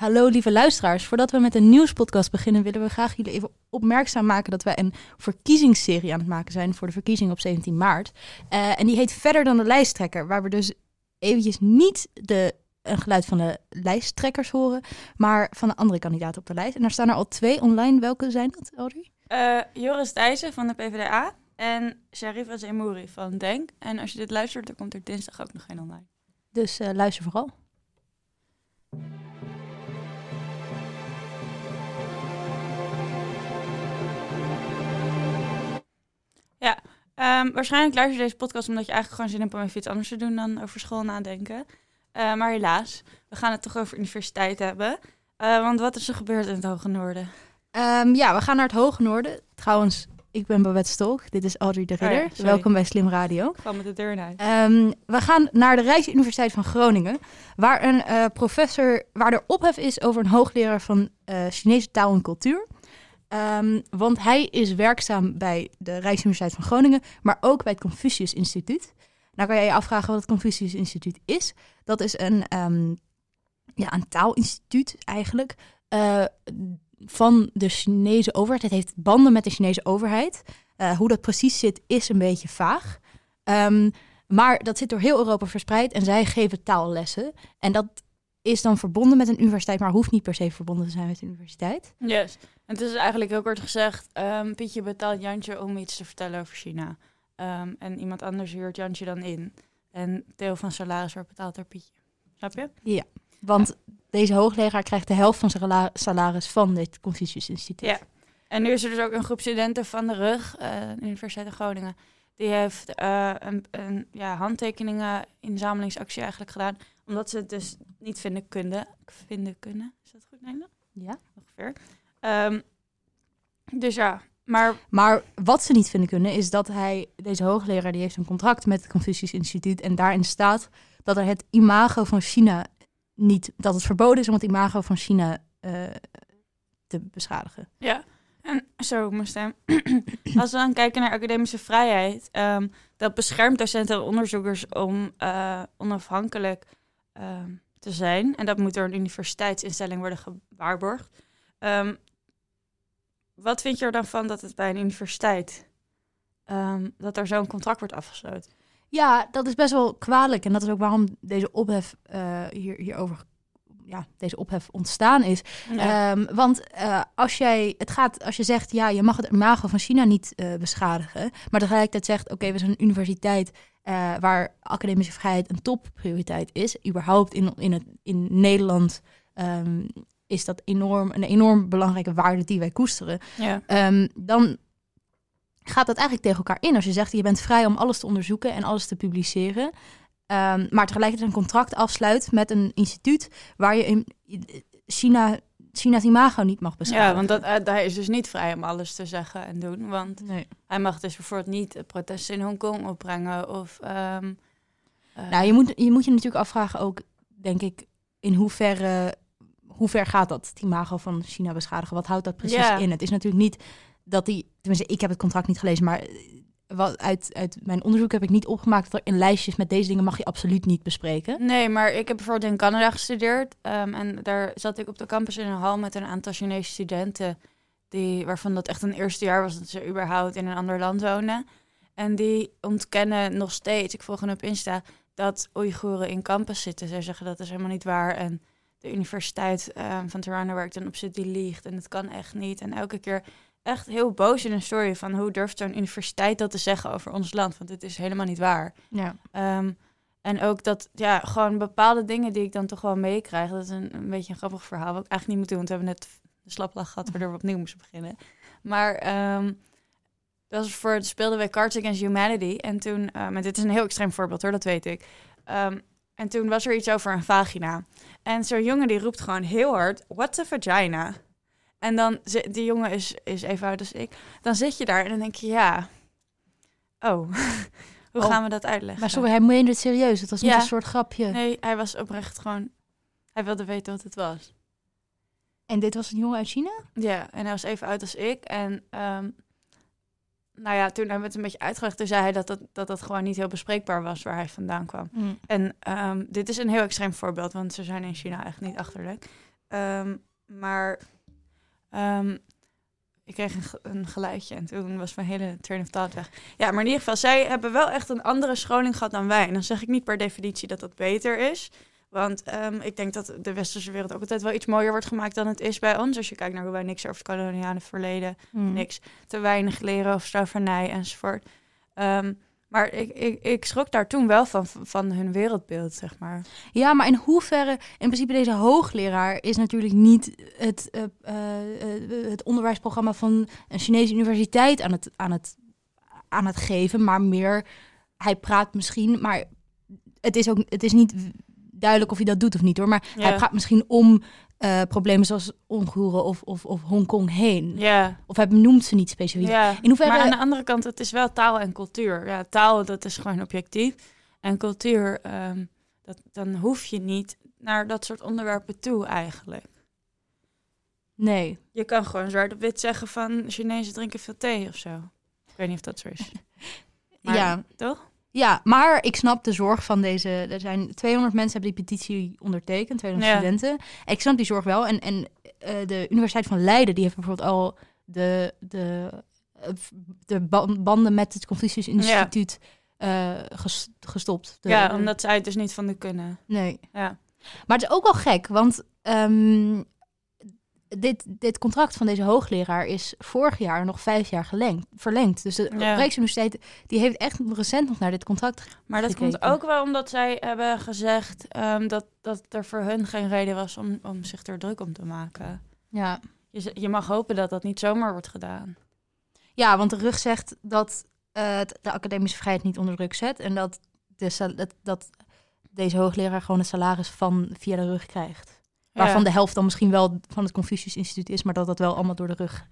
Hallo lieve luisteraars. Voordat we met een nieuwspodcast beginnen, willen we graag jullie even opmerkzaam maken dat wij een verkiezingsserie aan het maken zijn voor de verkiezing op 17 maart. Eh, en die heet Verder dan de lijsttrekker, waar we dus eventjes niet de, een geluid van de lijsttrekkers horen, maar van de andere kandidaten op de lijst. En daar staan er al twee online. Welke zijn dat, Audrey? Uh, Joris Thijssen van de PvdA en Sharifa Zemouri van DENK. En als je dit luistert, dan komt er dinsdag ook nog geen online. Dus uh, luister vooral. Ja, um, waarschijnlijk luister je deze podcast omdat je eigenlijk gewoon zin hebt om even iets anders te doen dan over school nadenken. Uh, maar helaas, we gaan het toch over universiteit hebben. Uh, want wat is er gebeurd in het Hoge Noorden? Um, ja, we gaan naar het Hoge Noorden. Trouwens, ik ben Babette Stolk. Dit is Audrey de Ridder. Oh ja, Welkom bij Slim Radio. Ik kwam met de deur uit. Um, we gaan naar de Rijksuniversiteit van Groningen, waar een uh, professor, waar er ophef is over een hoogleraar van Chinese taal en cultuur. Um, want hij is werkzaam bij de Rijksuniversiteit van Groningen, maar ook bij het Confucius Instituut. Nou kan jij je afvragen wat het Confucius Instituut is. Dat is een, um, ja, een taalinstituut eigenlijk. Uh, van de Chinese overheid. Het heeft banden met de Chinese overheid. Uh, hoe dat precies zit, is een beetje vaag. Um, maar dat zit door heel Europa verspreid en zij geven taallessen. En dat is dan verbonden met een universiteit, maar hoeft niet per se verbonden te zijn met een universiteit. Yes. En het is eigenlijk heel kort gezegd: um, Pietje betaalt Jantje om iets te vertellen over China. Um, en iemand anders huurt Jantje dan in. En deel van salaris wordt betaald door Pietje. Snap je? Ja, want ja. deze hoogleraar krijgt de helft van zijn salaris van dit Confucius Instituut. Ja. En nu is er dus ook een groep studenten van de RUG, uh, de Universiteit van Groningen. Die heeft uh, een, een ja, handtekeningen inzamelingsactie eigenlijk gedaan. Omdat ze het dus niet vinden kunnen. Vinden kunnen. Is dat goed Nederland? Ja. Ongeveer. Um, dus ja, maar... Maar wat ze niet vinden kunnen is dat hij, deze hoogleraar, die heeft een contract met het Confucius Instituut. En daarin staat dat er het imago van China niet, dat het verboden is om het imago van China uh, te beschadigen. Ja, en zo moest hem. Als we dan kijken naar academische vrijheid, um, dat beschermt docenten en onderzoekers om uh, onafhankelijk uh, te zijn. En dat moet door een universiteitsinstelling worden gewaarborgd. Um, wat vind je er dan van dat het bij een universiteit, um, dat er zo'n contract wordt afgesloten? Ja, dat is best wel kwalijk. En dat is ook waarom deze ophef uh, hier, hierover ja, deze ophef ontstaan is. Ja. Um, want uh, als jij het gaat, als je zegt, ja, je mag het imago van China niet uh, beschadigen, maar tegelijkertijd zegt, oké, okay, we zijn een universiteit uh, waar academische vrijheid een topprioriteit is, überhaupt in, in, het, in Nederland. Um, is dat enorm, een enorm belangrijke waarde die wij koesteren. Ja. Um, dan gaat dat eigenlijk tegen elkaar in. Als je zegt, je bent vrij om alles te onderzoeken en alles te publiceren. Um, maar tegelijkertijd een contract afsluit met een instituut waar je in China, China's imago niet mag beschrijven. Ja, want dat, uh, hij is dus niet vrij om alles te zeggen en doen. Want nee. hij mag dus bijvoorbeeld niet protesten in Hongkong opbrengen. Of, um, uh, nou, je moet, je moet je natuurlijk afvragen ook, denk ik, in hoeverre hoe ver gaat dat, het imago van China beschadigen? Wat houdt dat precies Ja. in? Het is natuurlijk niet dat die, tenminste, ik heb het contract niet gelezen, maar wat uit, uit mijn onderzoek heb ik niet opgemaakt dat er in lijstjes met deze dingen mag je absoluut niet bespreken. Nee, maar ik heb bijvoorbeeld in Canada gestudeerd. Um, en daar zat ik op de campus in een hal met een aantal Chinese studenten. Die, waarvan dat echt een eerste jaar was dat ze überhaupt in een ander land wonen. En die ontkennen nog steeds, ik volg hen op Insta, dat Oeigoeren in campus zitten. Zij zeggen dat is helemaal niet waar. En de universiteit um, van Toronto waar ik dan op zit, die liegt. En het kan echt niet. En elke keer echt heel boos in een story van hoe durft zo'n universiteit dat te zeggen over ons land? Want het is helemaal niet waar. Ja. Um, en ook dat, ja, gewoon bepaalde dingen die ik dan toch wel meekrijg. Dat is een, een beetje een grappig verhaal, wat ik eigenlijk niet moet doen. Want we hebben net de slaplach gehad, waardoor we opnieuw moesten beginnen. Maar um, dat was voor, speelden wij Cards Against Humanity. En toen, um, en dit is een heel extreem voorbeeld hoor, dat weet ik. Um, en toen was er iets over een vagina. En zo'n jongen die roept gewoon heel hard, what's a vagina? En dan, die jongen is, is even oud als ik. Dan zit je daar en dan denk je, ja, oh, hoe oh. gaan we dat uitleggen? Maar sorry, hij meende het serieus. Het was niet Ja. een soort grapje. Nee, hij was oprecht gewoon, hij wilde weten wat het was. En dit was een jongen uit China? Ja, en hij was even oud als ik. En um, nou ja, toen hebben we het een beetje uitgelegd. Toen zei hij dat dat, dat dat gewoon niet heel bespreekbaar was waar hij vandaan kwam. Mm. En um, dit is een heel extreem voorbeeld, want ze zijn in China echt niet achterlijk. Ehm, maar ehm, ik kreeg een, ge- een geluidje en toen was mijn hele train of thought weg. Ja, maar in ieder geval, zij hebben wel echt een andere scholing gehad dan wij. En dan zeg ik niet per definitie dat dat beter is. Want ehm, ik denk dat de westerse wereld ook altijd wel iets mooier wordt gemaakt dan het is bij ons. Als je kijkt naar hoe wij niks over het koloniale verleden Hmm. niks te weinig leren over slavernij enzovoort. Ehm, maar ik, ik, ik schrok daar toen wel van, van hun wereldbeeld, zeg maar. Ja, maar in hoeverre, in principe deze hoogleraar is natuurlijk niet het, eh, eh, eh, het onderwijsprogramma van een Chinese universiteit aan het, aan, het, aan het geven, maar meer, hij praat misschien, maar het is ook, het is niet duidelijk of hij dat doet of niet hoor, maar hij praat misschien om eh, problemen zoals Ongoeren of, of, of Hongkong heen. Ja, Of hij benoemt ze niet specifiek. ja. In hoeverre- maar aan de andere kant, het is wel taal en cultuur. Ja, taal, dat is gewoon objectief. En cultuur, ehm, dat, dan hoef je niet naar dat soort onderwerpen toe eigenlijk. Nee. Je kan gewoon zwart op wit zeggen van Chinezen drinken veel thee of zo. Ik weet niet of dat zo is. Maar, Ja. Toch? Ja, maar ik snap de zorg van deze. Er zijn 200 mensen hebben die petitie ondertekend, 200 Ja. studenten. Ik snap die zorg wel. En, en eh, de Universiteit van Leiden die heeft bijvoorbeeld al de, de, de ban- banden met het Confucius Instituut eh, ges- gestopt. De- ja, omdat zij het dus niet van de kunnen. Nee. Ja. Maar het is ook wel gek, want ehm, dit, dit contract van deze hoogleraar is vorig jaar nog vijf jaar gelengd, verlengd. Dus de Ja. Rijksuniversiteit die heeft echt recent nog naar dit contract Maar dat gekeken. komt ook wel omdat zij hebben gezegd ehm, dat, dat er voor hun geen reden was om, om zich er druk om te maken. Ja. Je, je mag hopen dat dat niet zomaar wordt gedaan. Ja, want de rug zegt dat het de academische vrijheid niet onder druk zet. En dat, de, dat, dat deze hoogleraar gewoon het salaris van via de rug krijgt. Waarvan de helft dan misschien wel van het Confucius Instituut is, maar dat dat wel allemaal door de rug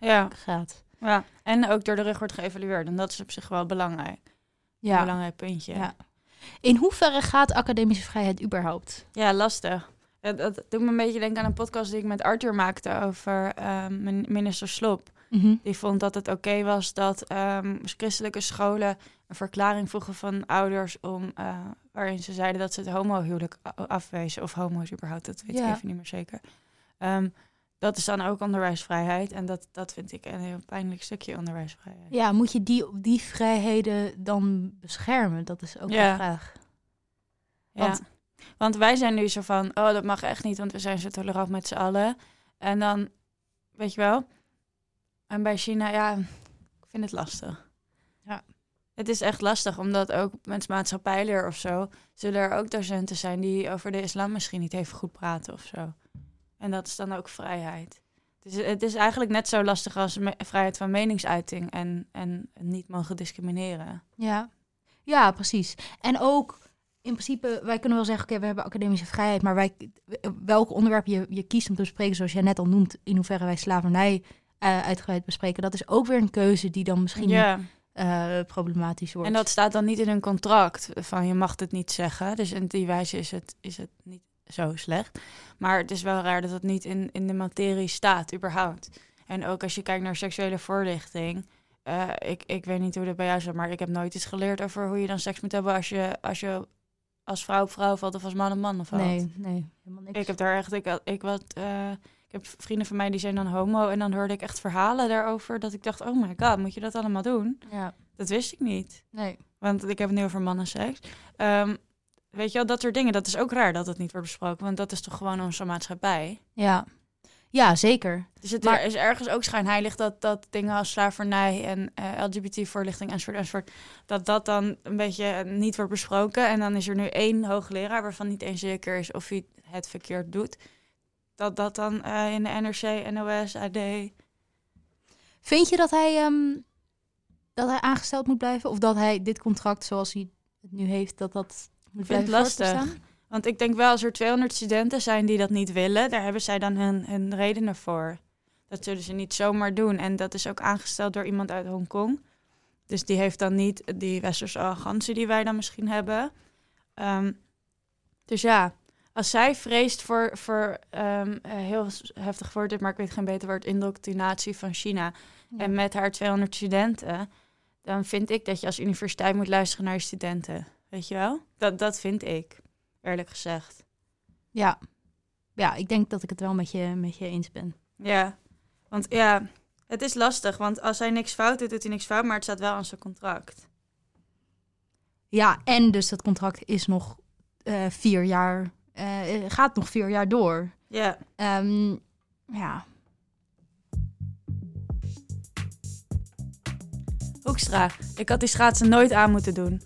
gaat. ja, en ook door de rug wordt geëvalueerd. En dat is op zich wel belangrijk. Een Ja. belangrijk puntje. Ja. In hoeverre gaat academische vrijheid überhaupt? Ja, lastig. Dat, dat doet me een beetje denken aan een podcast die ik met Arthur maakte over ehm, min- minister Slop. Die vond dat het oké was dat ehm, christelijke scholen een verklaring vroegen van ouders om eh, waarin ze zeiden dat ze het homohuwelijk afwezen of homo's überhaupt, dat weet Ja. ik even niet meer zeker. Ehm, dat is dan ook onderwijsvrijheid en dat, dat vind ik een heel pijnlijk stukje onderwijsvrijheid. Ja, moet je die, die vrijheden dan beschermen? Dat is ook Ja. de vraag. Ja. Want- Want wij zijn nu zo van, oh, dat mag echt niet, want we zijn zo tolerant met z'n allen. En dan, weet je wel, en bij China, ja, ik vind het lastig. Het is echt lastig, omdat ook met maatschappijleer of zo, zullen er ook docenten zijn die over de islam misschien niet even goed praten of zo. En dat is dan ook vrijheid. Dus het is eigenlijk net zo lastig als vrijheid van meningsuiting en, en niet mogen discrimineren. Ja. ja, precies. En ook in principe, wij kunnen wel zeggen, oké, we hebben academische vrijheid, maar wij, welk onderwerp je, je kiest om te bespreken, zoals jij net al noemt, in hoeverre wij slavernij eh, uitgebreid bespreken, dat is ook weer een keuze die dan misschien. Eh, problematisch wordt. En dat staat dan niet in een contract van je mag het niet zeggen. Dus in die wijze is het, is het niet zo slecht. Maar het is wel raar dat het niet in, in de materie staat, überhaupt. En ook als je kijkt naar seksuele voorlichting. eh, ik, ik weet niet hoe dat bij jou is, maar ik heb nooit iets geleerd over hoe je dan seks moet hebben als je als, je als vrouw op vrouw valt of als man op man valt. Nee, nee, helemaal niks. Ik heb daar echt, ik, ik, wat, eh, ik heb vrienden van mij die zijn dan homo en dan hoorde ik echt verhalen daarover dat ik dacht, oh my god, moet je dat allemaal doen? Ja, Dat wist ik niet. nee. Want ik heb het nu over mannenseks. Ehm weet je wel, dat soort dingen. Dat is ook raar dat het niet wordt besproken. Want dat is toch gewoon onze maatschappij. Ja. ja, zeker. Dus het Maar- is ergens ook schijnheilig dat, dat dingen als slavernij en eh, LGBT-voorlichting enzovoort, enzovoort, dat dat dan een beetje niet wordt besproken. En dan is er nu één hoogleraar waarvan niet eens zeker is of hij het verkeerd doet. Dat dat dan eh, in de NRC, NOS, AD... Vind je dat hij, ehm, dat hij aangesteld moet blijven? Of dat hij dit contract zoals hij het nu heeft, dat dat moet vind het blijven lastig. Want ik denk wel, als er 200 studenten zijn die dat niet willen, daar hebben zij dan hun, hun redenen voor. Dat zullen ze niet zomaar doen. En dat is ook aangesteld door iemand uit Hongkong. Dus die heeft dan niet die westerse arrogantie die wij dan misschien hebben. Ehm, dus ja, als zij vreest voor, voor ehm, eh, heel heftig woord, dit, maar ik weet geen beter woord, indoctrinatie van China. Ja. En met haar 200 studenten, dan vind ik dat je als universiteit moet luisteren naar je studenten. Weet je wel? Dat, dat vind ik, eerlijk gezegd. Ja. ja, ik denk dat ik het wel met je, met je eens ben. Ja, want ja, het is lastig. Want als hij niks fout doet, doet hij niks fout. Maar het staat wel aan zijn contract. Ja, en dus dat contract is nog eh, vier jaar, eh, gaat nog vier jaar door. Ja, Ehm, ja, Hoekstra. Ik had die schaatsen nooit aan moeten doen.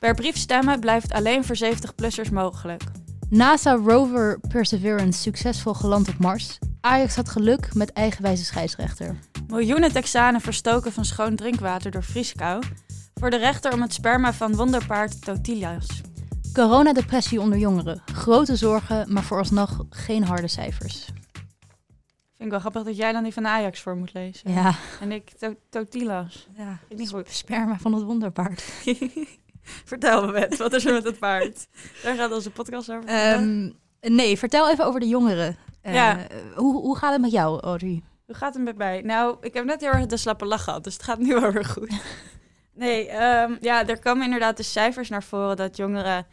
Per brief stemmen blijft alleen voor 70-plussers mogelijk. NASA rover Perseverance succesvol geland op Mars. Ajax had geluk met eigenwijze scheidsrechter. Miljoenen Texanen verstoken van schoon drinkwater door vrieskou. Voor de rechter om het sperma van wonderpaard Totilas. Coronadepressie onder jongeren. Grote zorgen, maar vooralsnog geen harde cijfers. Vind ik wel grappig dat jij dan die van Ajax voor moet lezen. Ja, En ik to Totilas. ja. Ik niet goed. sperma van het wonderpaard. Vertel me, Wet, wat is er met het paard? Daar gaat onze podcast over. Ehm, nee, vertel even over de jongeren. Eh, Ja. hoe, hoe gaat het met jou, Audrey? Hoe gaat het met mij? Nou, ik heb net heel erg de slappe lach gehad, dus het gaat nu wel weer goed. Nee, ehm, ja, er komen inderdaad de cijfers naar voren dat jongeren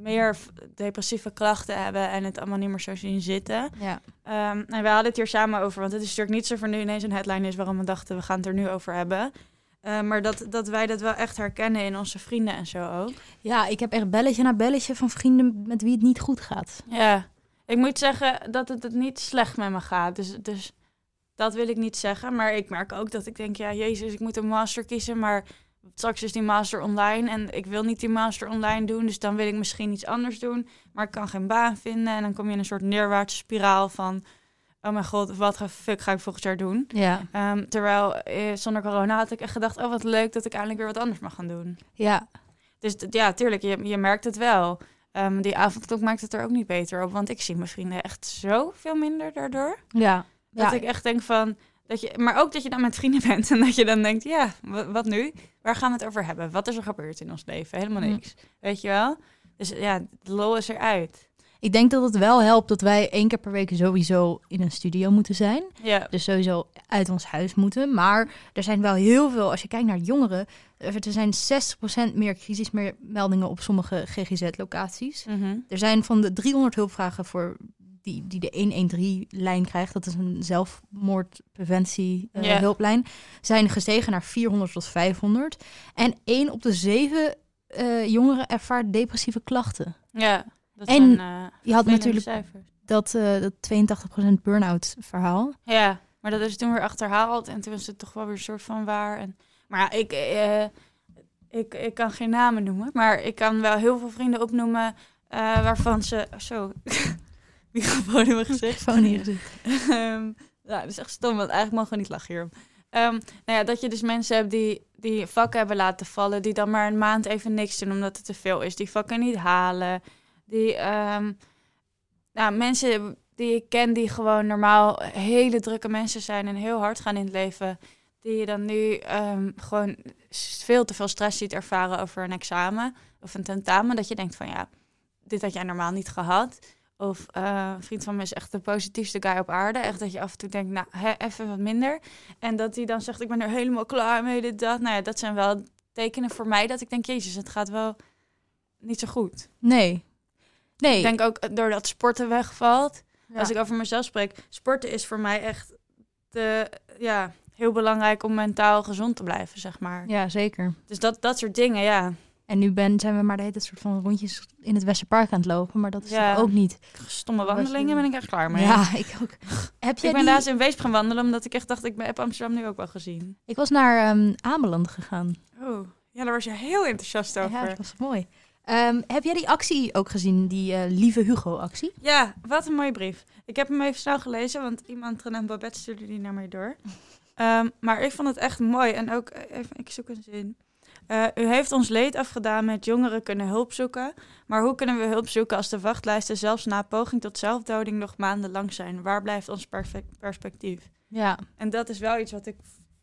meer depressieve klachten hebben en het allemaal niet meer zo zien zitten. Ja. Ehm en we hadden het hier samen over, want het is natuurlijk niet zo voor nu ineens een headline is waarom we dachten we gaan het er nu over hebben. Eh, maar dat, dat wij dat wel echt herkennen in onze vrienden en zo ook. ja, ik heb echt belletje na belletje van vrienden met wie het niet goed gaat. Ja, ik moet zeggen dat het, het niet slecht met me gaat. Dus, dus dat wil ik niet zeggen. Maar ik merk ook dat ik denk, ja, jezus, ik moet een master kiezen. Maar straks is die master online en ik wil niet die master online doen. Dus dan wil ik misschien iets anders doen. Maar ik kan geen baan vinden. En dan kom je in een soort neerwaartse spiraal van... Oh mijn god, wat de fuck ga ik volgend jaar doen? Ja, Ehm, terwijl eh, zonder corona had ik echt gedacht... oh, wat leuk dat ik eindelijk weer wat anders mag gaan doen. ja, Dus ja, tuurlijk, je, je merkt het wel. Ehm, die avondklok maakt het er ook niet beter op. Want ik zie mijn vrienden echt zoveel minder daardoor. ja. Dat ja. ik echt denk van... Dat je, maar ook dat je dan met vrienden bent en dat je dan denkt... Ja, wa- wat nu? Waar gaan we het over hebben? Wat is er gebeurd in ons leven? Helemaal Mm. niks. Weet je wel? Dus ja, de lol is eruit. Ik denk dat het wel helpt dat wij één keer per week sowieso in een studio moeten zijn. Ja, Dus sowieso uit ons huis moeten. Maar er zijn wel heel veel, als je kijkt naar jongeren, er zijn 60% meer crisismeldingen op sommige GGZ-locaties. Mhm. Er zijn van de 300 hulpvragen voor die, die de 113-lijn krijgt, dat is een zelfmoordpreventie eh, zijn gestegen naar 400 tot 500. En één op de zeven eh, jongeren ervaart depressieve klachten. ja. Dat En zijn, eh, Je had natuurlijk cijfers. dat, dat 82% burn-out verhaal. Ja, maar dat is toen weer achterhaald en toen was het toch wel weer een soort van waar. En, maar ja, ik, ik, ik kan geen namen noemen, maar ik kan wel heel veel vrienden opnoemen waarvan ze... Zo, microfoon in mijn gezicht. Gewoon hier zitten. Ehm, nou, dat is echt stom, want eigenlijk mogen we niet lachen hierom. Ehm, nou ja, dat je dus mensen hebt die, die vakken hebben laten vallen, die dan maar een maand even niks doen omdat het te veel is, die vakken niet halen. Die, ehm, nou, mensen die ik ken die gewoon normaal hele drukke mensen zijn en heel hard gaan in het leven, die je dan nu ehm, gewoon veel te veel stress ziet ervaren over een examen of een tentamen, dat je denkt van ja, dit had jij normaal niet gehad. Of eh, een vriend van me is echt de positiefste guy op aarde. Echt dat je af en toe denkt, nou, hè, even wat minder. En dat hij dan zegt, ik ben er helemaal klaar mee, dit, dat. Nou ja, dat zijn wel tekenen voor mij dat ik denk, jezus, het gaat wel niet zo goed. Nee. Nee. Ik denk ook eh, doordat sporten wegvalt. Ja. Als ik over mezelf spreek, sporten is voor mij echt de, ja, heel belangrijk om mentaal gezond te blijven, zeg maar. Ja, zeker. Dus dat, dat soort dingen, ja. En nu ben, zijn we maar de hele tijd soort van rondjes in het Westerpark aan het lopen, maar dat is Ja. ook niet. Stomme wandelingen ben ik echt klaar mee. Ja, ik ook. Heb jij Ik ben die... laatst in Weesp gaan wandelen, omdat ik echt dacht, ik heb Amsterdam nu ook wel gezien. Ik was naar ehm Ameland gegaan. Oh, ja, daar was je heel enthousiast over. Ja, Ja, dat was mooi. Ehm, heb jij die actie ook gezien, die eh, Lieve Hugo-actie? wat een mooie brief. Ik heb hem even snel gelezen, want iemand, Renan Babette, stuurde die naar mij door. Ehm, maar ik vond het echt mooi. En ook, eh, even, ik zoek een zin. Eh, u heeft ons leed afgedaan met jongeren kunnen hulp zoeken. Maar hoe kunnen we hulp zoeken als de wachtlijsten zelfs na poging tot zelfdoding nog maandenlang zijn? Waar blijft ons perspectief? Ja. En dat is wel iets wat ik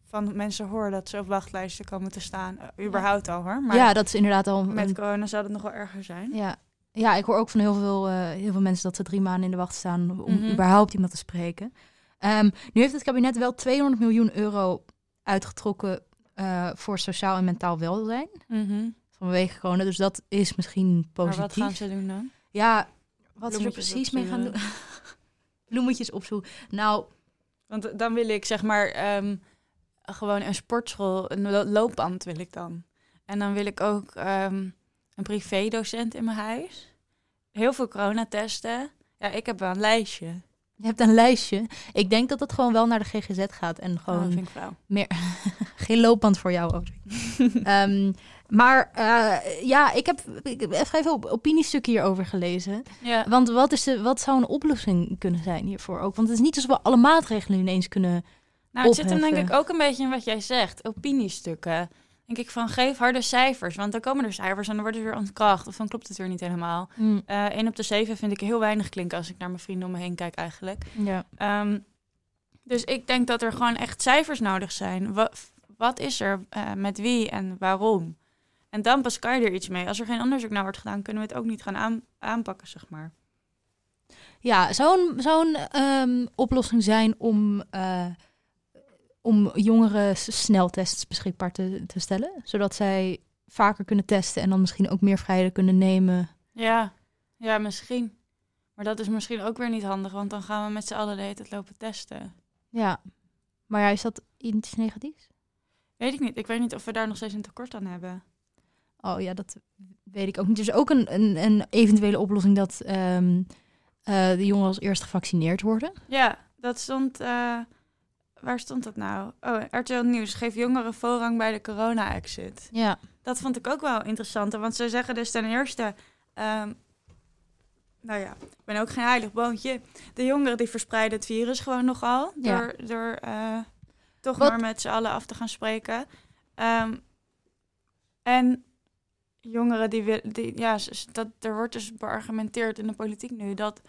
van mensen hoor, dat ze op wachtlijsten komen te staan. Eh, überhaupt al hoor. Maar ja, dat is inderdaad al... met corona zou dat nog wel erger zijn. ja. ja, ik hoor ook van heel veel, eh, heel veel mensen dat ze drie maanden in de wacht staan om Mhm. überhaupt iemand te spreken. Ehm, nu heeft het kabinet wel 200 miljoen euro uitgetrokken eh, voor sociaal en mentaal welzijn Mhm. vanwege corona. Dus dat is misschien Maar positief. wat gaan ze doen dan? Ja, wat ze er precies mee gaan doen. bloemetjes opzoeken. Nou, Want dan wil ik zeg maar ehm, gewoon een sportschool, een lo- loopband wil ik dan. En dan wil ik ook ehm, een privédocent in mijn huis. Heel veel coronatesten. Ja, ik heb wel een lijstje. Je hebt een lijstje. Ik denk dat het gewoon wel naar de GGZ gaat en Oh, gewoon ik flauw. geen loopband voor jou. Audrey. Ehm, maar eh, ja, ik heb, ik heb even een opiniestuk hierover gelezen. Ja. Want wat, is de, wat zou een oplossing kunnen zijn hiervoor ook? Want het is niet alsof we alle maatregelen ineens kunnen... Nou, het zit hem denk ik ook een beetje in wat jij zegt. Opiniestukken. Denk ik van geef harde cijfers. Want dan komen er cijfers en dan wordt het weer ontkracht. Of dan klopt het weer niet helemaal. Mm, Eh 1 op de 7 vind ik heel weinig klinken als ik naar mijn vrienden om me heen kijk eigenlijk. ja. Ehm, dus ik denk dat er gewoon echt cijfers nodig zijn. Wa- wat is er eh, met wie en waarom? En dan pas kan je er iets mee. Als er geen onderzoek naar wordt gedaan, kunnen we het ook niet gaan aan- aanpakken, zeg maar. Ja, zou een, zou een ehm, oplossing zijn om, eh, om jongeren sneltests beschikbaar te, te stellen? Zodat zij vaker kunnen testen en dan misschien ook meer vrijheden kunnen nemen. Ja, ja, misschien. Maar dat is misschien ook weer niet handig, want dan gaan we met z'n allen de hele tijd lopen testen. Ja, maar ja, is dat iets negatiefs? Weet ik niet. Ik weet niet of we daar nog steeds een tekort aan hebben. Oh ja, dat weet ik ook niet. Dus ook een, een, een eventuele oplossing dat ehm, eh, de jongeren als eerst gevaccineerd worden. Ja, dat stond. eh, waar stond dat nou? Oh, RTL Nieuws geeft jongeren voorrang bij de corona-exit. Ja, Dat vond ik ook wel interessant, want ze zeggen dus ten eerste. ehm, nou ja, ik ben ook geen heilig boontje. De jongeren die verspreiden het virus gewoon nogal. Ja. Door, door eh, toch Wat- maar met z'n allen af te gaan spreken. Ehm, en jongeren die willen. Die, ja, dat, er wordt dus beargumenteerd in de politiek nu dat.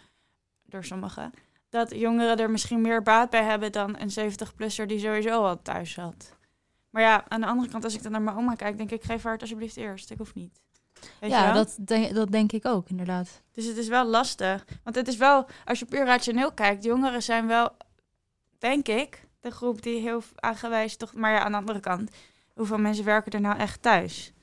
door sommigen. Dat jongeren er misschien meer baat bij hebben dan een 70-plusser die sowieso al thuis zat. Maar ja, aan de andere kant, als ik dan naar mijn oma kijk, denk ik, geef haar het alsjeblieft eerst. Ik hoef niet. Weet ja dat, denk- dat denk ik ook, inderdaad. Dus het is wel lastig. Want het is wel, als je puur rationeel kijkt, jongeren zijn wel, denk ik, de groep die heel aangewijs toch. Maar ja, aan de andere kant, hoeveel mensen werken er nou echt thuis?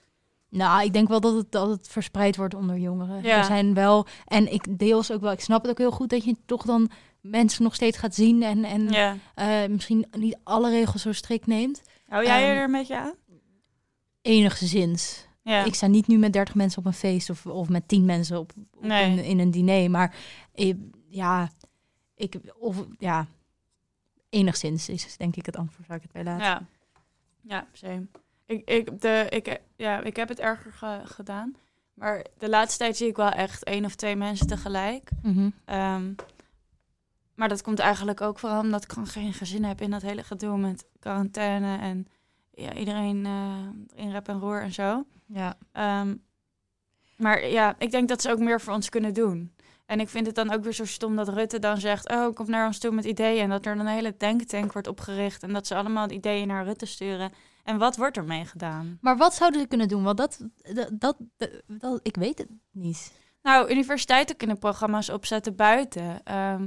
Nou, ik denk wel dat het, dat het verspreid wordt onder jongeren. Ja. Er zijn wel, en ik deels ook wel, ik snap het ook heel goed dat je toch dan mensen nog steeds gaat zien en, en Ja. eh, misschien niet alle regels zo strikt neemt. Hou jij Ehm, er een beetje aan? Enigszins. Ja. Ik sta niet nu met 30 mensen op een feest of, of met 10 mensen op, op Nee. een, in een diner. Maar eh, ja, ik, of, ja, enigszins is denk ik het antwoord waar ik het bij laat. Ja, ja same. Ik, ik, de, ik, ja, ik heb het erger ge- gedaan. Maar de laatste tijd zie ik wel echt één of twee mensen tegelijk. Mhm. Ehm, maar dat komt eigenlijk ook vooral omdat ik gewoon geen gezin heb in dat hele gedoe met quarantaine en ja, iedereen eh, in rep en roer en zo. Ja. Ehm, maar ja, ik denk dat ze ook meer voor ons kunnen doen. En ik vind het dan ook weer zo stom dat Rutte dan zegt: Oh, kom naar ons toe met ideeën. En dat er dan een hele denktank wordt opgericht. En dat ze allemaal de ideeën naar Rutte sturen. En wat wordt ermee gedaan? Maar wat zouden ze kunnen doen? Want dat, dat, dat, dat- ik weet het niet. Nou, universiteiten kunnen programma's opzetten buiten. Ehm,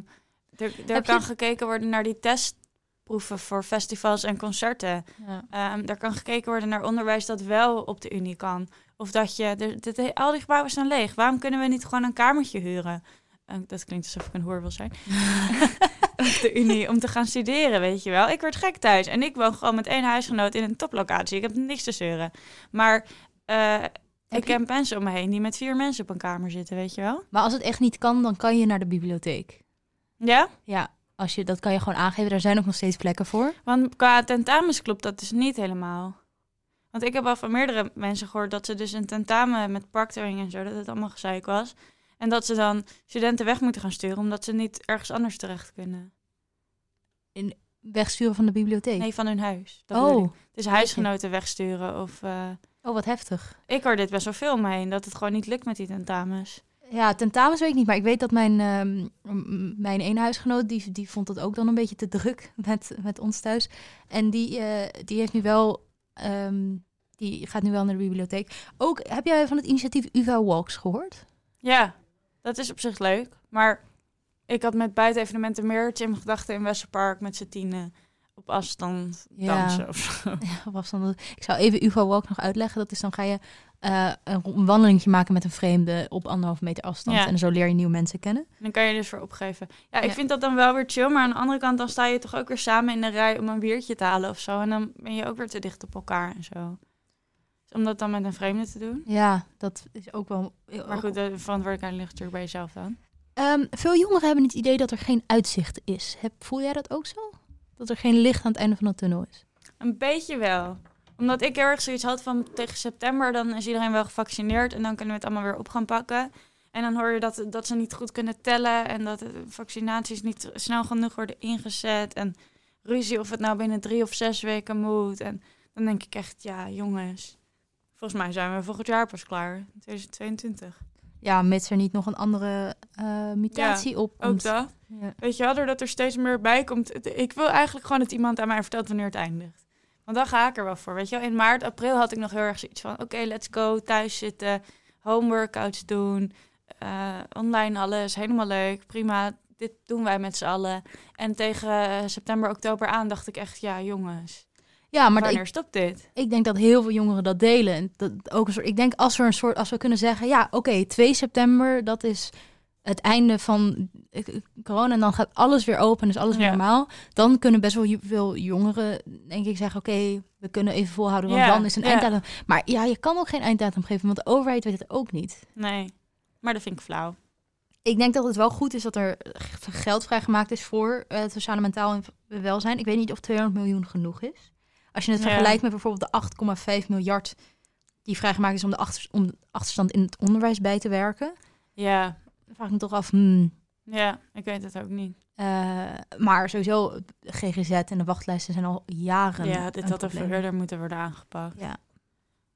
er er kan je- gekeken worden naar die testproeven voor festivals en concerten. Ja. Ehm, er kan gekeken worden naar onderwijs dat wel op de Unie kan. Of dat je, de, de- de- al die gebouwen staan leeg. Waarom kunnen we niet gewoon een kamertje huren? Eh, dat klinkt alsof ik een hoer wil zijn. op de Unie, om te gaan studeren, weet je wel. Ik word gek thuis. En ik woon gewoon met één huisgenoot in een toplocatie. Ik heb niks te zeuren. Maar eh, ik je- ken mensen om me heen die met vier mensen op een kamer zitten, weet je wel. Maar als het echt niet kan, dan kan je naar de bibliotheek. Ja? Ja, als je, dat kan je gewoon aangeven. Daar zijn ook nog steeds plekken voor. Want qua tentamens klopt dat dus niet helemaal. Want ik heb al van meerdere mensen gehoord dat ze dus een tentamen met proctoring en zo, dat het allemaal gezeik was. En dat ze dan studenten weg moeten gaan sturen omdat ze niet ergens anders terecht kunnen. Wegsturen van de bibliotheek. Nee, van hun huis. Dat oh. Dus huisgenoten wegsturen of... eh, oh, wat heftig. ik hoor dit best wel veel omheen, dat het gewoon niet lukt met die tentamens. Ja, tentamens weet ik niet. Maar ik weet dat mijn, m- mijn ene huisgenoot, die, die vond het ook dan een beetje te druk met, met ons thuis. En die, eh, die heeft nu wel... ehm, die gaat nu wel naar de bibliotheek. Ook, heb jij van het initiatief UvA Walks gehoord? Ja, dat is op zich leuk. Maar ik had met buitenevenementen meer Jim gedachten in Westerpark met z'n tienen op afstand Ja. dansen of zo. Ja, op afstand. Ik zou even UvA Walk nog uitleggen. Dat is dan ga je eh, een wandelingje maken met een vreemde op anderhalve meter afstand. Ja. En zo leer je nieuwe mensen kennen. En dan kan je dus voor opgeven. Ja, ik Ja. vind dat dan wel weer chill. Maar aan de andere kant, dan sta je toch ook weer samen in de rij om een biertje te halen of zo. En dan ben je ook weer te dicht op elkaar en zo. Dus om dat dan met een vreemde te doen. Ja, dat is ook wel... Maar goed, de verantwoordelijkheid ligt natuurlijk bij jezelf dan. Ehm, veel jongeren hebben het idee dat er geen uitzicht is. Heb, voel jij dat ook zo? Dat er geen licht aan het einde van de tunnel is? Een beetje wel. Omdat ik heel erg zoiets had van tegen september, dan is iedereen wel gevaccineerd en dan kunnen we het allemaal weer op gaan pakken. En dan hoor je dat, dat ze niet goed kunnen tellen en dat de vaccinaties niet snel genoeg worden ingezet. En ruzie of het nou binnen drie of zes weken moet. En dan denk ik echt, ja jongens, volgens mij zijn we volgend jaar pas klaar, in 2022. Ja, mits er niet nog een andere eh, mutatie op Ook komt. dat. Ja. Weet je wel, doordat er steeds meer bij komt. Ik wil eigenlijk gewoon dat iemand aan mij vertelt wanneer het eindigt. Want dan ga ik er wel voor. Weet je wel, in maart, april had ik nog heel erg zoiets van: oké, let's go, thuis zitten, home workouts doen, eh, online alles, helemaal leuk, prima. Dit doen wij met z'n allen. En tegen september, oktober aan dacht ik echt: ja, jongens, Ja, maar wanneer ik, stopt dit? ik denk dat heel veel jongeren dat delen. En dat ook een soort, ik denk als we een soort, als we kunnen zeggen, ja, oké, 2 september, dat is het einde van corona en dan gaat alles weer open, dus alles weer Ja. normaal. Dan kunnen best wel veel jongeren, denk ik, zeggen, oké, we kunnen even volhouden, want Ja, dan is een einddatum. Maar ja, je kan ook geen einddatum geven, want de overheid weet het ook niet. Nee, maar dat vind ik flauw. Ik denk dat het wel goed is dat er geld vrijgemaakt is voor het sociale mentaal en welzijn. Ik weet niet of 200 miljoen genoeg is. Als je het vergelijkt met bijvoorbeeld de 8,5 miljard die vrijgemaakt is om de, achter, om de achterstand in het onderwijs bij te werken. Ja, vraag ik me toch af, hmm, ja, ik weet het ook niet. eh, maar sowieso, GGZ en de wachtlijsten zijn al jaren Ja, dit had er eerder moeten worden aangepakt. Ja.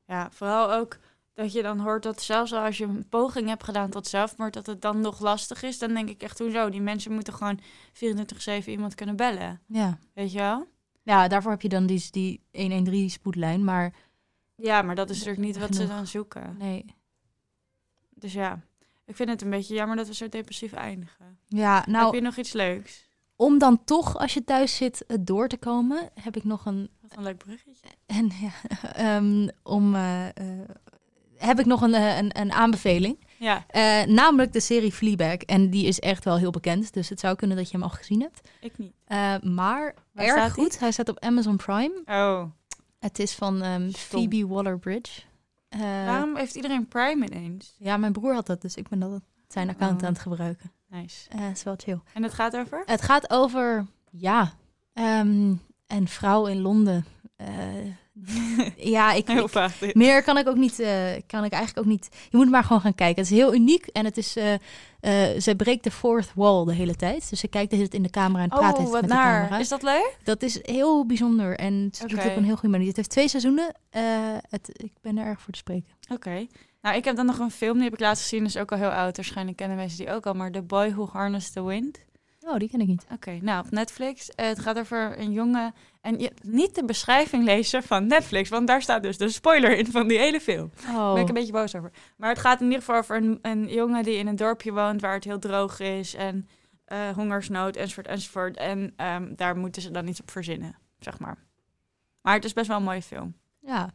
Ja, vooral ook dat je dan hoort dat zelfs als je een poging hebt gedaan tot zelfmoord, dat het dan nog lastig is. Dan denk ik echt, hoezo? Die mensen moeten gewoon 24-7 iemand kunnen bellen. Ja. Weet je wel? ja, daarvoor heb je dan die, die 113 spoedlijn, maar Ja, maar dat is natuurlijk niet wat ze dan zoeken. nee. Dus ja, ik vind het een beetje jammer dat we zo depressief eindigen. Ja, nou, Heb je nog iets leuks? om dan toch, als je thuis zit, het door te komen, heb ik nog een Wat een leuk bruggetje. En ja, ehm, om, eh, eh, heb ik nog een, eh, een, een aanbeveling. Ja, Eh, namelijk de serie Fleabag. En die is echt wel heel bekend. Dus het zou kunnen dat je hem al gezien hebt. ik niet. Eh, maar Waar erg goed. Hij staat op Amazon Prime. Oh, Het is van ehm. Phoebe Waller-Bridge. Eh, waarom heeft iedereen Prime ineens? Ja, mijn broer had dat. Dus ik ben dat zijn account Oh. aan het gebruiken. Nice. Eh is wel chill. En het gaat over? Het gaat over, ja, ehm, een vrouw in Londen. Eh, ja, ik, Heel vaag dit. Meer kan ik ook niet, eh, kan ik eigenlijk ook niet. Je moet maar gewoon gaan kijken. Het is heel uniek en het is, eh, eh, ze breekt de fourth wall de hele tijd. Dus ze kijkt de hele tijd in de camera en praat de Oh, wat met de naar. camera. Is dat leuk? Dat is heel bijzonder en ze doet het op een heel goede manier. Het heeft twee seizoenen. Het, ik ben er erg voor te spreken. Oké. Nou, ik heb dan nog een film, die heb ik laatst gezien, is ook al heel oud. Waarschijnlijk kennen mensen die ook al, maar The Boy Who Harnessed the Wind. Oh, die ken ik niet. Oké, nou, op Netflix. Eh, het gaat over een jongen. En je, niet de beschrijving lezen van Netflix, want daar staat dus de spoiler in van die hele film. Daar Oh, ben ik een beetje boos over. Maar het gaat in ieder geval over een, een jongen die in een dorpje woont waar het heel droog is en eh, hongersnood enzovoort enzovoort. En ehm, daar moeten ze dan iets op verzinnen, zeg maar. Maar het is best wel een mooie film. ja.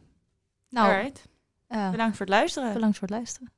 Nou, Alright, eh, bedankt voor het luisteren. bedankt voor het luisteren.